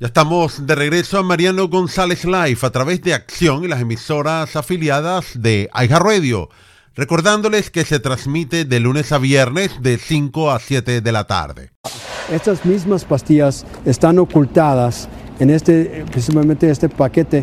Ya estamos de regreso a Mariano González Live a través de Acción y las emisoras afiliadas de Aija Radio. Recordándoles que se transmite de lunes a viernes de 5 a 7 de la tarde. Estas mismas pastillas están ocultadas en este, precisamente este paquete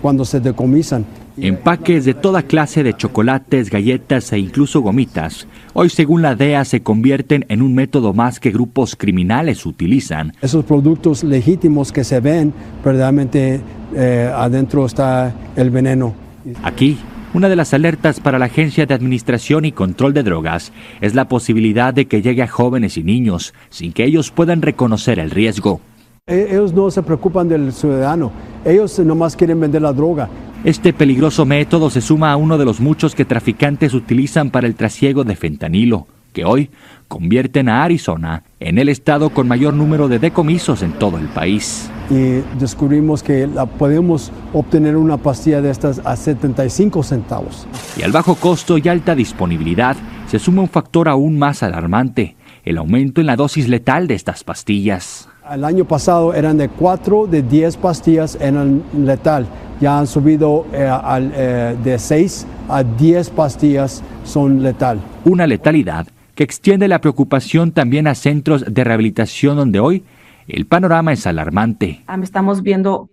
cuando se decomisan. Empaques de toda clase de chocolates, galletas e incluso gomitas, hoy según la DEA se convierten en un método más que grupos criminales utilizan. Esos productos legítimos que se ven, verdaderamente eh, adentro está el veneno. Aquí, una de las alertas para la Agencia de Administración y Control de Drogas es la posibilidad de que llegue a jóvenes y niños sin que ellos puedan reconocer el riesgo. E, ellos no se preocupan del ciudadano, ellos nomás quieren vender la droga. Este peligroso método se suma a uno de los muchos que traficantes utilizan para el trasiego de fentanilo, que hoy convierten a Arizona en el estado con mayor número de decomisos en todo el país. Y descubrimos que la podemos obtener una pastilla de estas a 75 centavos. Y al bajo costo y alta disponibilidad se suma un factor aún más alarmante, el aumento en la dosis letal de estas pastillas. El año pasado eran de 4 de 10 pastillas eran letal. Ya han subido eh, eh, de 6 a 10 pastillas son letal. Una letalidad que extiende la preocupación también a centros de rehabilitación donde hoy el panorama es alarmante. Estamos viendo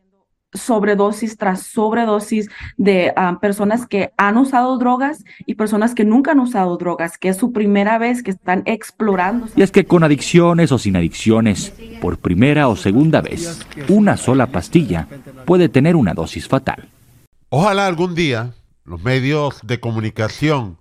sobredosis tras sobredosis de ah, personas que han usado drogas y personas que nunca han usado drogas, que es su primera vez que están explorando. Y es que con adicciones o sin adicciones, por primera o segunda vez, una sola pastilla puede tener una dosis fatal. Ojalá algún día los medios de comunicación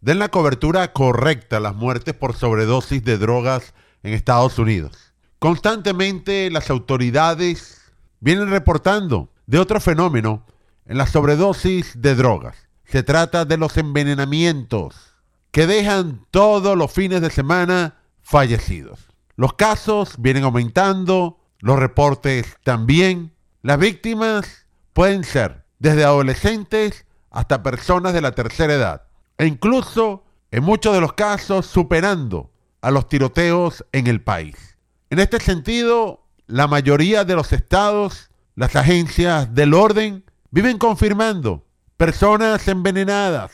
den la cobertura correcta a las muertes por sobredosis de drogas en Estados Unidos. Constantemente las autoridades vienen reportando de otro fenómeno en la sobredosis de drogas. Se trata de los envenenamientos que dejan todos los fines de semana fallecidos. Los casos vienen aumentando, los reportes también. Las víctimas pueden ser desde adolescentes hasta personas de la tercera edad e incluso en muchos de los casos superando a los tiroteos en el país. En este sentido, la mayoría de los estados, las agencias del orden, viven confirmando personas envenenadas,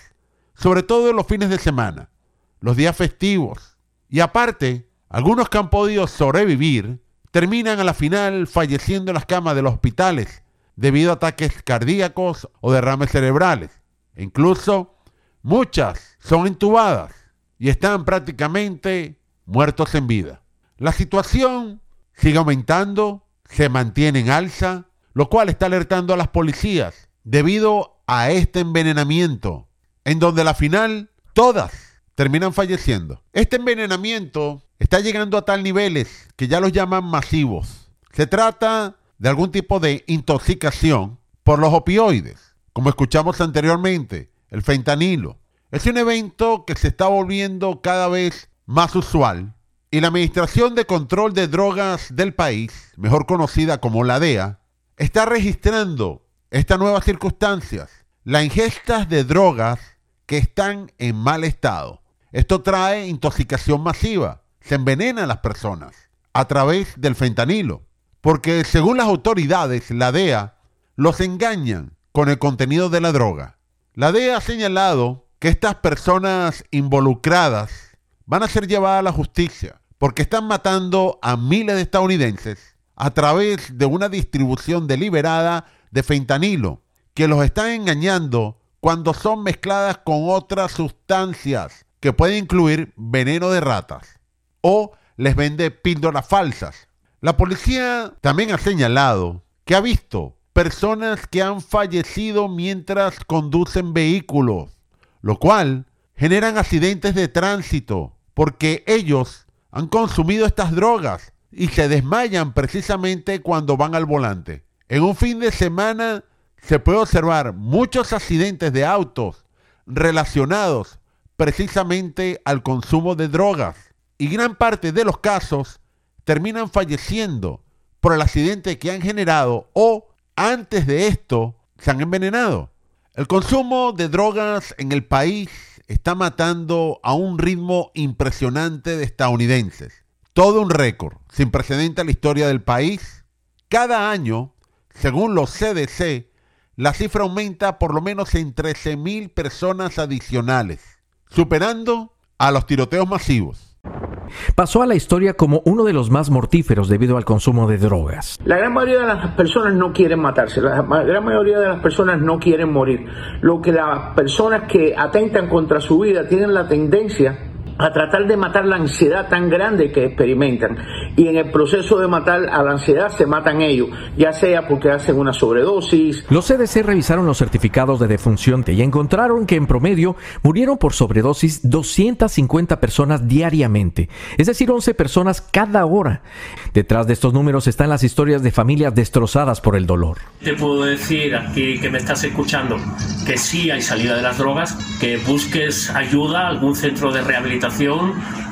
sobre todo los fines de semana, los días festivos. Y aparte, algunos que han podido sobrevivir terminan a la final falleciendo en las camas de los hospitales debido a ataques cardíacos o derrames cerebrales. Incluso muchas son entubadas y están prácticamente muertos en vida. La situación sigue aumentando, se mantiene en alza, lo cual está alertando a las policías debido a este envenenamiento, en donde la final todas terminan falleciendo. Este envenenamiento está llegando a tal niveles que ya los llaman masivos. Se trata de algún tipo de intoxicación por los opioides, como escuchamos anteriormente, el fentanilo. Es un evento que se está volviendo cada vez más usual y la Administración de Control de Drogas del país, mejor conocida como la DEA, está registrando estas nuevas circunstancias, las ingestas de drogas que están en mal estado. Esto trae intoxicación masiva, se envenena a las personas a través del fentanilo, porque según las autoridades, la DEA los engañan con el contenido de la droga. La DEA ha señalado que estas personas involucradas van a ser llevadas a la justicia porque están matando a miles de estadounidenses a través de una distribución deliberada de fentanilo, que los están engañando cuando son mezcladas con otras sustancias que pueden incluir veneno de ratas o les vende píldoras falsas. La policía también ha señalado que ha visto personas que han fallecido mientras conducen vehículos, lo cual generan accidentes de tránsito porque ellos han consumido estas drogas y se desmayan precisamente cuando van al volante. En un fin de semana se puede observar muchos accidentes de autos relacionados precisamente al consumo de drogas y gran parte de los casos terminan falleciendo por el accidente que han generado o antes de esto se han envenenado. El consumo de drogas en el país está matando a un ritmo impresionante de estadounidenses. Todo un récord, sin precedente a la historia del país. Cada año, según los CDC, la cifra aumenta por lo menos en 13.000 personas adicionales, superando a los tiroteos masivos. Pasó a la historia como uno de los más mortíferos debido al consumo de drogas. La gran mayoría de las personas no quieren matarse, la gran mayoría de las personas no quieren morir. Lo que las personas que atentan contra su vida tienen la tendencia a tratar de matar la ansiedad tan grande que experimentan. Y en el proceso de matar a la ansiedad se matan ellos, ya sea porque hacen una sobredosis. Los CDC revisaron los certificados de defunción y encontraron que en promedio murieron por sobredosis 250 personas diariamente, es decir, 11 personas cada hora. Detrás de estos números están las historias de familias destrozadas por el dolor. Te puedo decir aquí que me estás escuchando que sí hay salida de las drogas, que busques ayuda, a algún centro de rehabilitación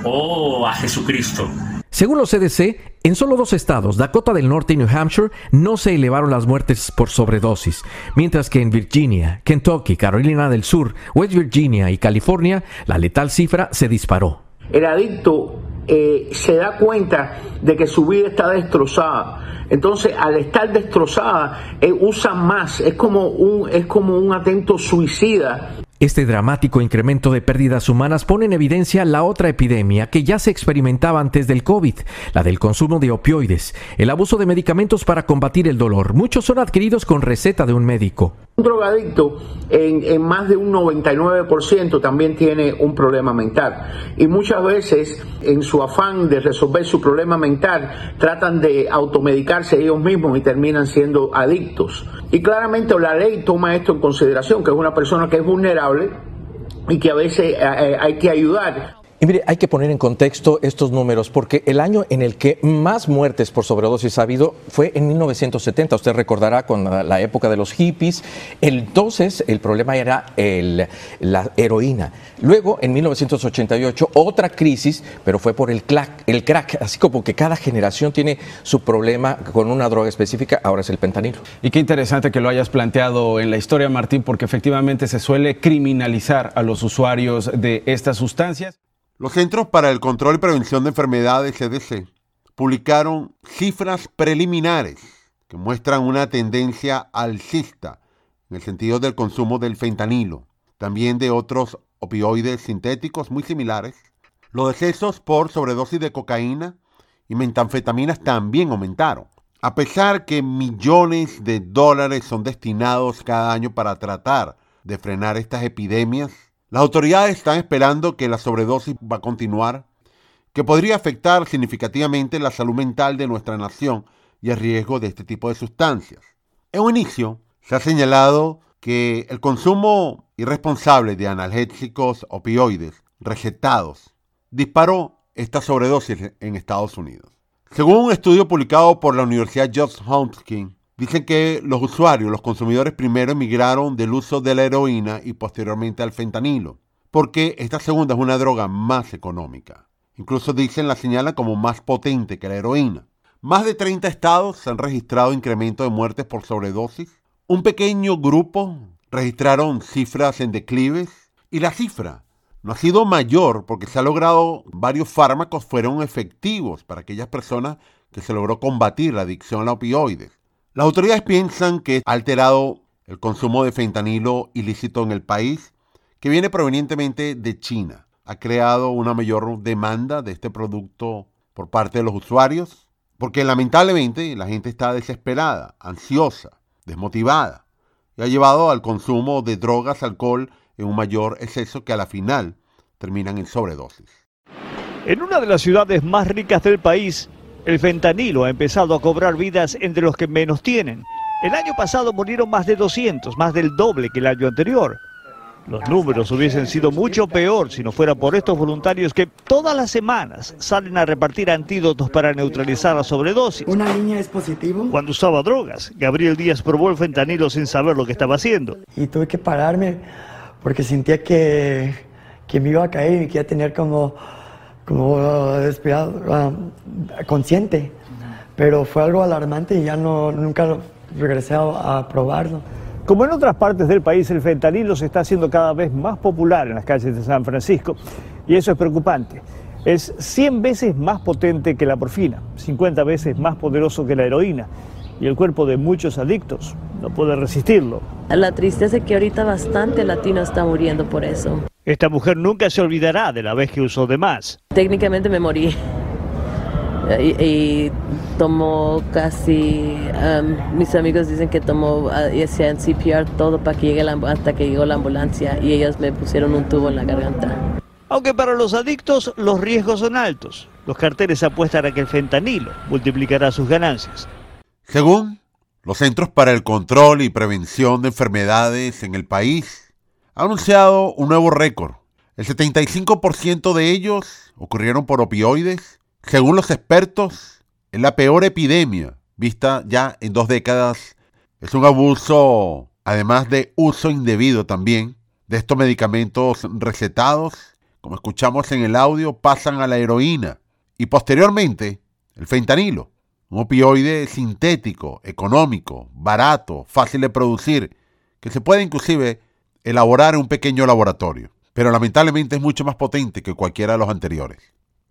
o a Jesucristo. Según los CDC, en solo dos estados, Dakota del Norte y New Hampshire, no se elevaron las muertes por sobredosis, mientras que en Virginia, Kentucky, Carolina del Sur, West Virginia y California, la letal cifra se disparó. El adicto eh, se da cuenta de que su vida está destrozada. Entonces, al estar destrozada, eh, usa más. Es como un, es como un atento suicida este dramático incremento de pérdidas humanas pone en evidencia la otra epidemia que ya se experimentaba antes del COVID, la del consumo de opioides, el abuso de medicamentos para combatir el dolor. Muchos son adquiridos con receta de un médico. Un drogadicto en, más de un 99% también tiene un problema mental y muchas veces en su afán de resolver su problema mental tratan de automedicarse ellos mismos y terminan siendo adictos. Y claramente la ley toma esto en consideración, que es una persona que es vulnerable y que a veces eh, eh, hay que ayudar. Y mire, hay que poner en contexto estos números, porque el año en el que más muertes por sobredosis ha habido fue en 1970. Usted recordará con la época de los hippies. Entonces, el problema era la heroína. Luego, en 1988, otra crisis, pero fue por el crack, el crack. Así como que cada generación tiene su problema con una droga específica, ahora es el pentanilo. Y qué interesante que lo hayas planteado en la historia, Martín, porque efectivamente se suele criminalizar a los usuarios de estas sustancias. Los Centros para el Control y Prevención de Enfermedades, CDC, publicaron cifras preliminares que muestran una tendencia alcista en el sentido del consumo del fentanilo, también de otros opioides sintéticos muy similares. Los decesos por sobredosis de cocaína y metanfetaminas también aumentaron. A pesar que millones de dólares son destinados cada año para tratar de frenar estas epidemias, las autoridades están esperando que la sobredosis va a continuar, que podría afectar significativamente la salud mental de nuestra nación y el riesgo de este tipo de sustancias. En un inicio, se ha señalado que el consumo irresponsable de analgésicos opioides recetados disparó esta sobredosis en Estados Unidos. Según un estudio publicado por la Universidad Johns Hopkins, Dicen que los usuarios, los consumidores primero emigraron del uso de la heroína y posteriormente al fentanilo, porque esta segunda es una droga más económica. Incluso dicen la señalan como más potente que la heroína. Más de 30 estados han registrado incremento de muertes por sobredosis. Un pequeño grupo registraron cifras en declives y la cifra no ha sido mayor porque se ha logrado varios fármacos fueron efectivos para aquellas personas que se logró combatir la adicción a opioides. Las autoridades piensan que ha alterado el consumo de fentanilo ilícito en el país, que viene provenientemente de China. Ha creado una mayor demanda de este producto por parte de los usuarios, porque lamentablemente la gente está desesperada, ansiosa, desmotivada, y ha llevado al consumo de drogas, alcohol en un mayor exceso que a la final terminan en sobredosis. En una de las ciudades más ricas del país, el fentanilo ha empezado a cobrar vidas entre los que menos tienen. El año pasado murieron más de 200, más del doble que el año anterior. Los números hubiesen sido mucho peor si no fuera por estos voluntarios que todas las semanas salen a repartir antídotos para neutralizar la sobredosis. ¿Una niña es positivo? Cuando usaba drogas, Gabriel Díaz probó el fentanilo sin saber lo que estaba haciendo. Y tuve que pararme porque sentía que, que me iba a caer y que iba a tener como como despegado, ah, consciente, pero fue algo alarmante y ya no, nunca regresé a, probarlo. Como en otras partes del país, el fentanilo se está haciendo cada vez más popular en las calles de San Francisco y eso es preocupante. Es 100 veces más potente que la morfina, 50 veces más poderoso que la heroína y el cuerpo de muchos adictos no puede resistirlo. La tristeza es que ahorita bastante latino está muriendo por eso. Esta mujer nunca se olvidará de la vez que usó de más. Técnicamente me morí. Y, y tomó casi, um, mis amigos dicen que tomó, uh, en CPR todo para que llegue la, hasta que llegó la ambulancia y ellos me pusieron un tubo en la garganta. Aunque para los adictos los riesgos son altos, los carteles apuestan a que el fentanilo multiplicará sus ganancias. Según los Centros para el Control y Prevención de Enfermedades en el país, ha anunciado un nuevo récord. El 75% de ellos ocurrieron por opioides según los expertos, es la peor epidemia vista ya en dos décadas. Es un abuso, además de uso indebido también, de estos medicamentos recetados. Como escuchamos en el audio, pasan a la heroína y posteriormente el fentanilo, un opioide sintético, económico, barato, fácil de producir, que se puede inclusive elaborar en un pequeño laboratorio, pero lamentablemente es mucho más potente que cualquiera de los anteriores.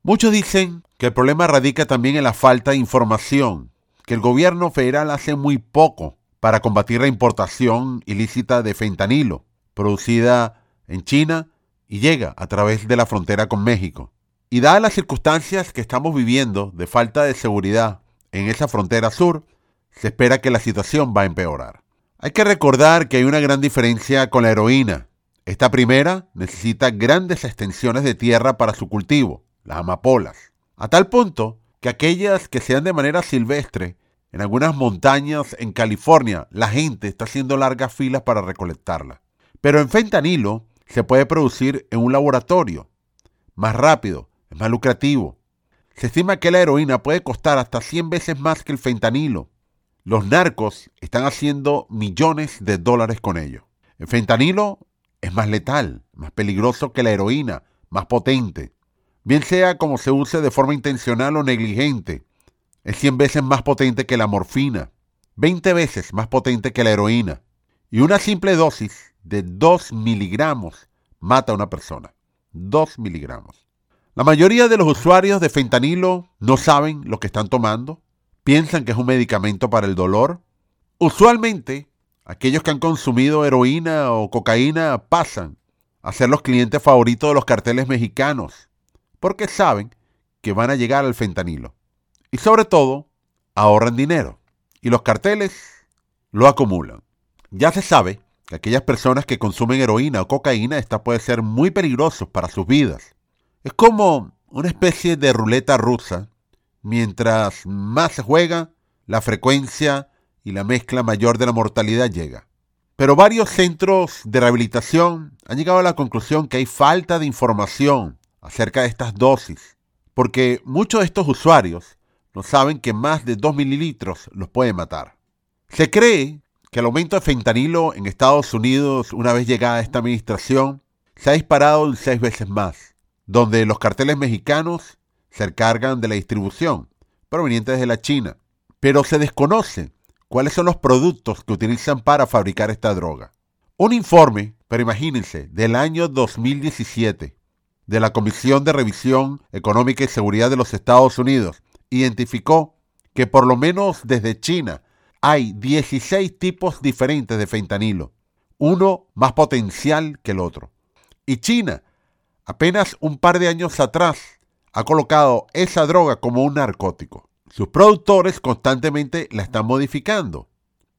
Muchos dicen que el problema radica también en la falta de información, que el gobierno federal hace muy poco para combatir la importación ilícita de fentanilo, producida en China y llega a través de la frontera con México. Y dadas las circunstancias que estamos viviendo de falta de seguridad en esa frontera sur, se espera que la situación va a empeorar. Hay que recordar que hay una gran diferencia con la heroína. Esta primera necesita grandes extensiones de tierra para su cultivo, las amapolas, a tal punto que aquellas que sean de manera silvestre, en algunas montañas en California, la gente está haciendo largas filas para recolectarla. Pero en fentanilo se puede producir en un laboratorio, más rápido, es más lucrativo. Se estima que la heroína puede costar hasta 100 veces más que el fentanilo. Los narcos están haciendo millones de dólares con ello. El fentanilo es más letal, más peligroso que la heroína, más potente bien sea como se use de forma intencional o negligente, es 100 veces más potente que la morfina, 20 veces más potente que la heroína, y una simple dosis de 2 miligramos mata a una persona. 2 miligramos. La mayoría de los usuarios de fentanilo no saben lo que están tomando, piensan que es un medicamento para el dolor. Usualmente, aquellos que han consumido heroína o cocaína pasan a ser los clientes favoritos de los carteles mexicanos porque saben que van a llegar al fentanilo. Y sobre todo, ahorran dinero. Y los carteles lo acumulan. Ya se sabe que aquellas personas que consumen heroína o cocaína, esta puede ser muy peligroso para sus vidas. Es como una especie de ruleta rusa. Mientras más se juega, la frecuencia y la mezcla mayor de la mortalidad llega. Pero varios centros de rehabilitación han llegado a la conclusión que hay falta de información acerca de estas dosis, porque muchos de estos usuarios no saben que más de 2 mililitros los puede matar. Se cree que el aumento de fentanilo en Estados Unidos, una vez llegada esta administración, se ha disparado seis veces más, donde los carteles mexicanos se encargan de la distribución, provenientes de la China, pero se desconoce cuáles son los productos que utilizan para fabricar esta droga. Un informe, pero imagínense, del año 2017, de la Comisión de Revisión Económica y Seguridad de los Estados Unidos identificó que por lo menos desde China hay 16 tipos diferentes de fentanilo, uno más potencial que el otro. Y China, apenas un par de años atrás, ha colocado esa droga como un narcótico. Sus productores constantemente la están modificando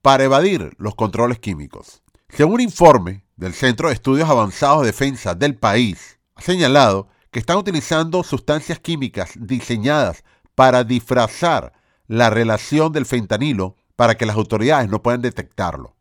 para evadir los controles químicos. Según un informe del Centro de Estudios Avanzados de Defensa del país, ha señalado que están utilizando sustancias químicas diseñadas para disfrazar la relación del fentanilo para que las autoridades no puedan detectarlo.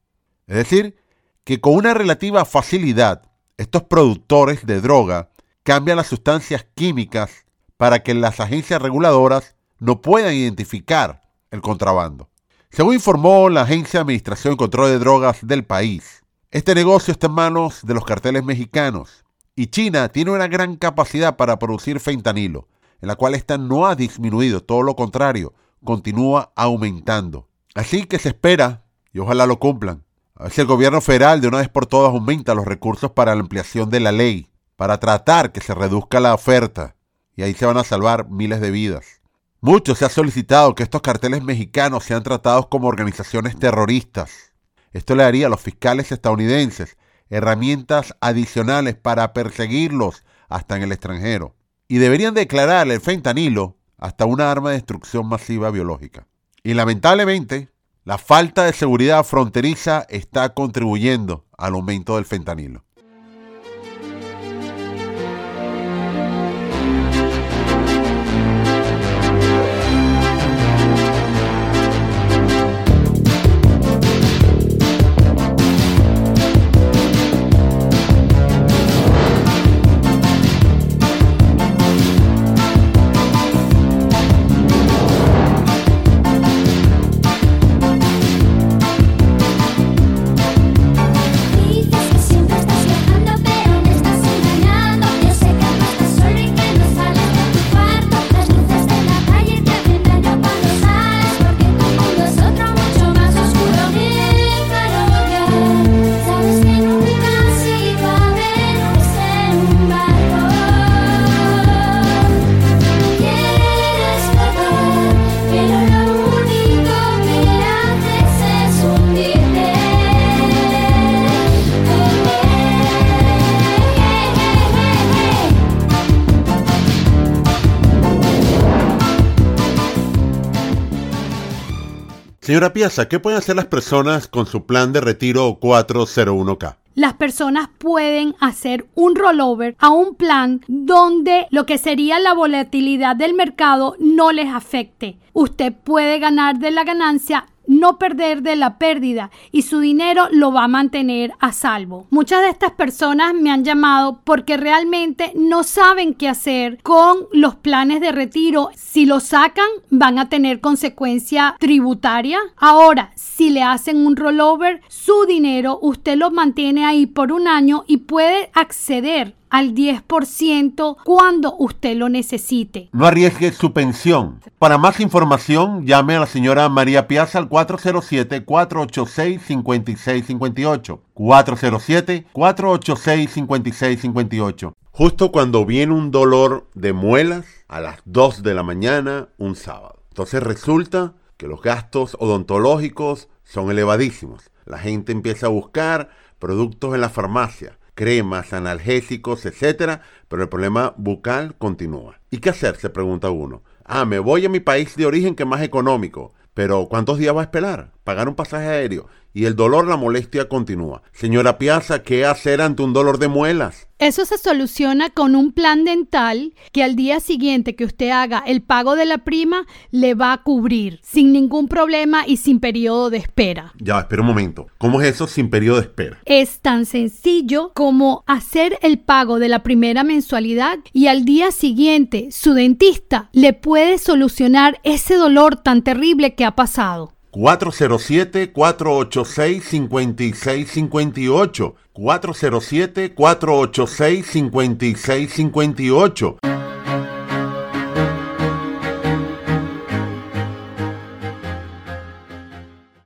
Es decir, que con una relativa facilidad estos productores de droga cambian las sustancias químicas para que las agencias reguladoras no puedan identificar el contrabando. Según informó la Agencia de Administración y Control de Drogas del país, este negocio está en manos de los carteles mexicanos y China tiene una gran capacidad para producir fentanilo, en la cual esta no ha disminuido, todo lo contrario, continúa aumentando. Así que se espera, y ojalá lo cumplan, a ver si el gobierno federal de una vez por todas aumenta los recursos para la ampliación de la ley, para tratar que se reduzca la oferta, y ahí se van a salvar miles de vidas. Mucho se ha solicitado que estos carteles mexicanos sean tratados como organizaciones terroristas. Esto le daría a los fiscales estadounidenses herramientas adicionales para perseguirlos hasta en el extranjero. Y deberían declarar el fentanilo hasta una arma de destrucción masiva biológica. Y lamentablemente, la falta de seguridad fronteriza está contribuyendo al aumento del fentanilo. Señora Piazza, ¿qué pueden hacer las personas con su plan de retiro 401k? Las personas pueden hacer un rollover a un plan donde lo que sería la volatilidad del mercado no les afecte. Usted puede ganar de la ganancia no perder de la pérdida y su dinero lo va a mantener a salvo. Muchas de estas personas me han llamado porque realmente no saben qué hacer con los planes de retiro. Si lo sacan, van a tener consecuencia tributaria. Ahora, si le hacen un rollover, su dinero usted lo mantiene ahí por un año y puede acceder al 10% cuando usted lo necesite. No arriesgue su pensión. Para más información, llame a la señora María Piazza al 407-486-5658. 407-486-5658. Justo cuando viene un dolor de muelas a las 2 de la mañana un sábado. Entonces resulta que los gastos odontológicos son elevadísimos. La gente empieza a buscar productos en la farmacia cremas, analgésicos, etcétera, pero el problema bucal continúa. ¿Y qué hacer? Se pregunta uno. Ah, me voy a mi país de origen que es más económico, pero ¿cuántos días va a esperar? Pagar un pasaje aéreo y el dolor, la molestia continúa. Señora Piazza, ¿qué hacer ante un dolor de muelas? Eso se soluciona con un plan dental que al día siguiente que usted haga el pago de la prima le va a cubrir sin ningún problema y sin periodo de espera. Ya, espera un momento. ¿Cómo es eso sin periodo de espera? Es tan sencillo como hacer el pago de la primera mensualidad y al día siguiente su dentista le puede solucionar ese dolor tan terrible que ha pasado. 407-486-5658. 407-486-5658.